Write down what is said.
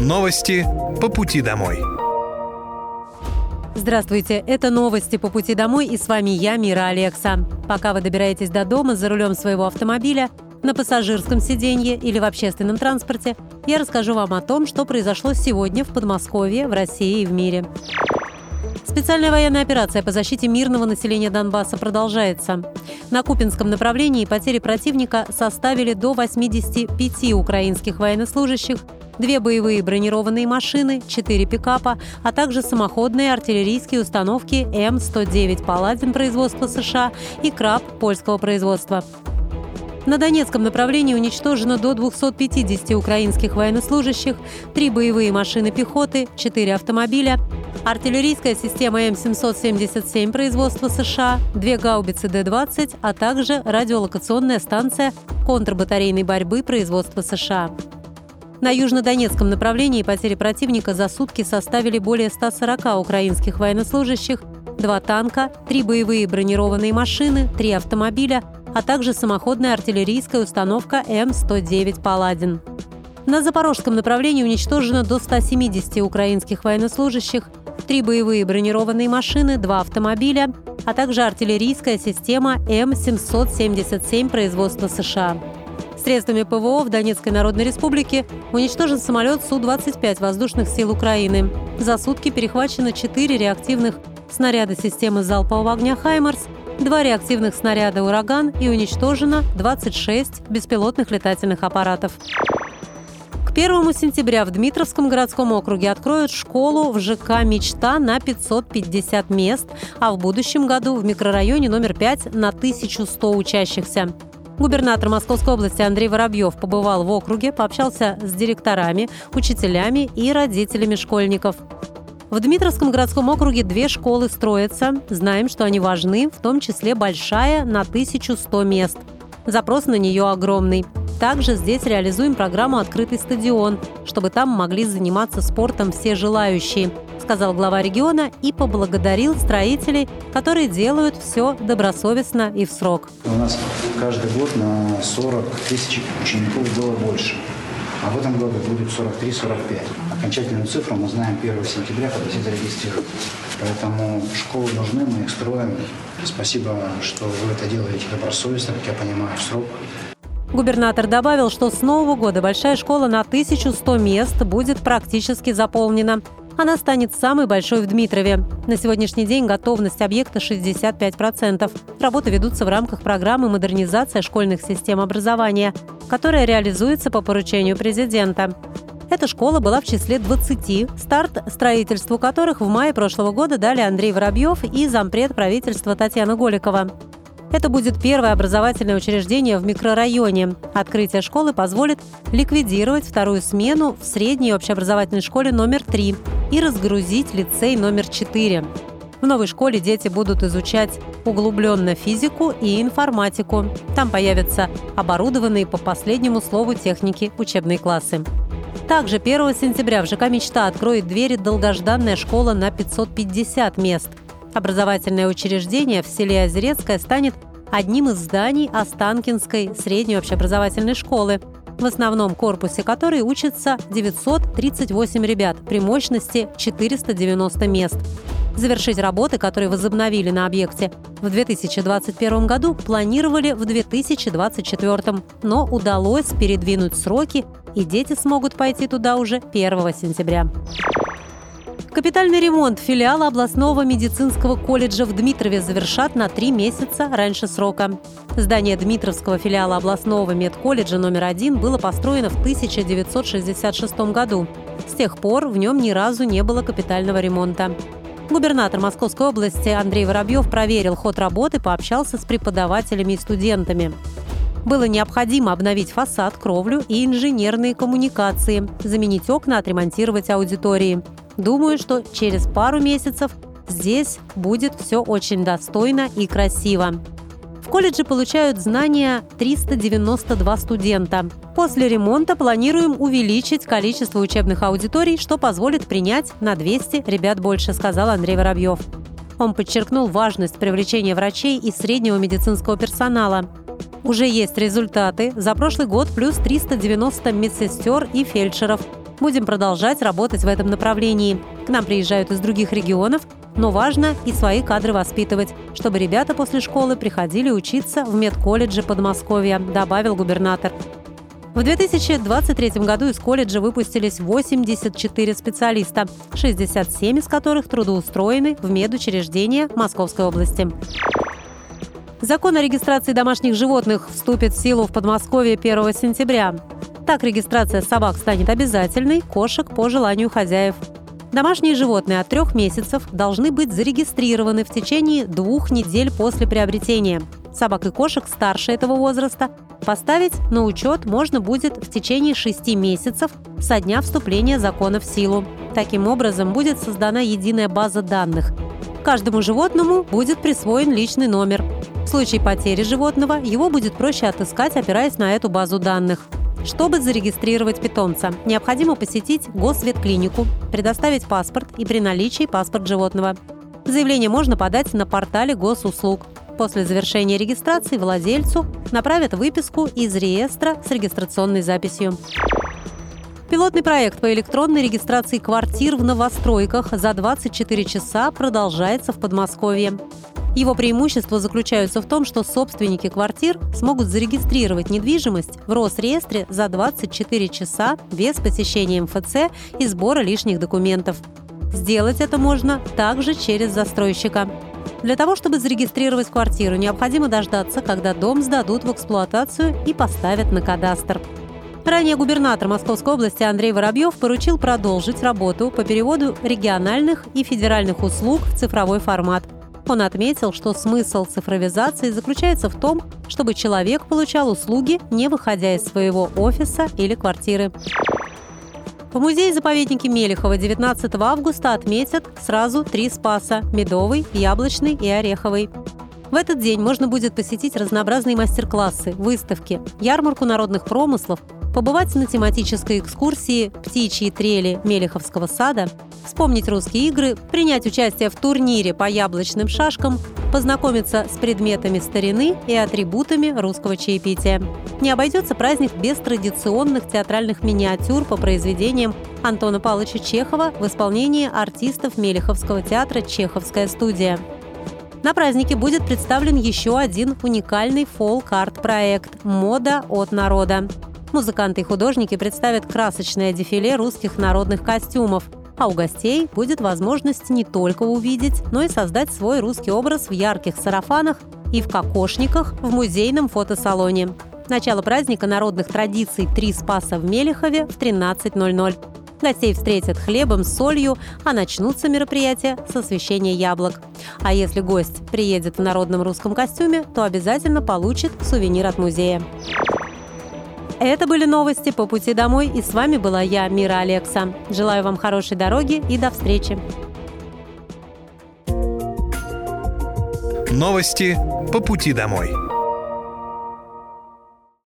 Новости по пути домой. Здравствуйте, это новости по пути домой и с вами я, Мира Алекса. Пока вы добираетесь до дома за рулем своего автомобиля, на пассажирском сиденье или в общественном транспорте, я расскажу вам о том, что произошло сегодня в Подмосковье, в России и в мире. Специальная военная операция по защите мирного населения Донбасса продолжается. На Купинском направлении потери противника составили до 85 украинских военнослужащих, две боевые бронированные машины, четыре пикапа, а также самоходные артиллерийские установки М-109 «Паладин» производства США и «Краб» польского производства. На Донецком направлении уничтожено до 250 украинских военнослужащих, три боевые машины пехоты, четыре автомобиля, артиллерийская система М777 производства США, две гаубицы Д-20, а также радиолокационная станция контрбатарейной борьбы производства США. На южнодонецком направлении потери противника за сутки составили более 140 украинских военнослужащих, два танка, три боевые бронированные машины, три автомобиля, а также самоходная артиллерийская установка М-109 «Паладин». На запорожском направлении уничтожено до 170 украинских военнослужащих, три боевые бронированные машины, два автомобиля, а также артиллерийская система М-777 производства США. Средствами ПВО в Донецкой Народной Республике уничтожен самолет Су-25 воздушных сил Украины. За сутки перехвачено 4 реактивных снаряда системы залпового огня «Хаймарс», два реактивных снаряда «Ураган» и уничтожено 26 беспилотных летательных аппаратов. К 1 сентября в Дмитровском городском округе откроют школу в ЖК «Мечта» на 550 мест, а в будущем году в микрорайоне номер 5 на 1100 учащихся. Губернатор Московской области Андрей Воробьев побывал в округе, пообщался с директорами, учителями и родителями школьников. В Дмитровском городском округе две школы строятся. Знаем, что они важны, в том числе большая на 1100 мест. Запрос на нее огромный. Также здесь реализуем программу «Открытый стадион», чтобы там могли заниматься спортом все желающие, сказал глава региона и поблагодарил строителей, которые делают все добросовестно и в срок. У нас каждый год на 40 тысяч учеников было больше. А в этом году будет 43-45. Окончательную цифру мы знаем 1 сентября, когда все зарегистрируют. Поэтому школы нужны, мы их строим. Спасибо, что вы это делаете добросовестно, как я понимаю, в срок. Губернатор добавил, что с нового года большая школа на 1100 мест будет практически заполнена. Она станет самой большой в Дмитрове. На сегодняшний день готовность объекта 65%. Работы ведутся в рамках программы «Модернизация школьных систем образования», которая реализуется по поручению президента. Эта школа была в числе 20, старт строительству которых в мае прошлого года дали Андрей Воробьев и зампред правительства Татьяна Голикова. Это будет первое образовательное учреждение в микрорайоне. Открытие школы позволит ликвидировать вторую смену в средней общеобразовательной школе номер 3 и разгрузить лицей номер 4. В новой школе дети будут изучать углубленно физику и информатику. Там появятся оборудованные по последнему слову техники учебные классы. Также 1 сентября в ЖК «Мечта» откроет двери долгожданная школа на 550 мест – Образовательное учреждение в селе Озерецкое станет одним из зданий Останкинской средней общеобразовательной школы, в основном корпусе которой учатся 938 ребят при мощности 490 мест. Завершить работы, которые возобновили на объекте в 2021 году, планировали в 2024, но удалось передвинуть сроки, и дети смогут пойти туда уже 1 сентября. Капитальный ремонт филиала областного медицинского колледжа в Дмитрове завершат на три месяца раньше срока. Здание Дмитровского филиала областного медколледжа номер один было построено в 1966 году. С тех пор в нем ни разу не было капитального ремонта. Губернатор Московской области Андрей Воробьев проверил ход работы, пообщался с преподавателями и студентами. Было необходимо обновить фасад, кровлю и инженерные коммуникации, заменить окна, отремонтировать аудитории. Думаю, что через пару месяцев здесь будет все очень достойно и красиво. В колледже получают знания 392 студента. После ремонта планируем увеличить количество учебных аудиторий, что позволит принять на 200 ребят больше, сказал Андрей Воробьев. Он подчеркнул важность привлечения врачей и среднего медицинского персонала. Уже есть результаты. За прошлый год плюс 390 медсестер и фельдшеров – Будем продолжать работать в этом направлении. К нам приезжают из других регионов, но важно и свои кадры воспитывать, чтобы ребята после школы приходили учиться в медколледже Подмосковья, добавил губернатор. В 2023 году из колледжа выпустились 84 специалиста, 67 из которых трудоустроены в медучреждения Московской области. Закон о регистрации домашних животных вступит в силу в Подмосковье 1 сентября. Так регистрация собак станет обязательной, кошек по желанию хозяев. Домашние животные от трех месяцев должны быть зарегистрированы в течение двух недель после приобретения. Собак и кошек старше этого возраста поставить на учет можно будет в течение шести месяцев со дня вступления закона в силу. Таким образом, будет создана единая база данных. Каждому животному будет присвоен личный номер. В случае потери животного его будет проще отыскать, опираясь на эту базу данных. Чтобы зарегистрировать питомца, необходимо посетить госветклинику, предоставить паспорт и при наличии паспорт животного. Заявление можно подать на портале госуслуг. После завершения регистрации владельцу направят выписку из реестра с регистрационной записью. Пилотный проект по электронной регистрации квартир в новостройках за 24 часа продолжается в Подмосковье. Его преимущества заключаются в том, что собственники квартир смогут зарегистрировать недвижимость в Росреестре за 24 часа без посещения МФЦ и сбора лишних документов. Сделать это можно также через застройщика. Для того, чтобы зарегистрировать квартиру, необходимо дождаться, когда дом сдадут в эксплуатацию и поставят на кадастр. Ранее губернатор Московской области Андрей Воробьев поручил продолжить работу по переводу региональных и федеральных услуг в цифровой формат – он отметил, что смысл цифровизации заключается в том, чтобы человек получал услуги, не выходя из своего офиса или квартиры. В музее-заповеднике Мелехова 19 августа отметят сразу три спаса – медовый, яблочный и ореховый. В этот день можно будет посетить разнообразные мастер-классы, выставки, ярмарку народных промыслов, побывать на тематической экскурсии «Птичьи трели Мелеховского сада», вспомнить русские игры, принять участие в турнире по яблочным шашкам, познакомиться с предметами старины и атрибутами русского чаепития. Не обойдется праздник без традиционных театральных миниатюр по произведениям Антона Павловича Чехова в исполнении артистов Мелеховского театра «Чеховская студия». На празднике будет представлен еще один уникальный фолк-арт-проект «Мода от народа». Музыканты и художники представят красочное дефиле русских народных костюмов, а у гостей будет возможность не только увидеть, но и создать свой русский образ в ярких сарафанах и в кокошниках в музейном фотосалоне. Начало праздника народных традиций «Три Спаса» в Мелехове в 13.00. Гостей встретят хлебом с солью, а начнутся мероприятия с освещения яблок. А если гость приедет в народном русском костюме, то обязательно получит сувенир от музея. Это были новости по пути домой, и с вами была я, Мира Алекса. Желаю вам хорошей дороги и до встречи. Новости по пути домой.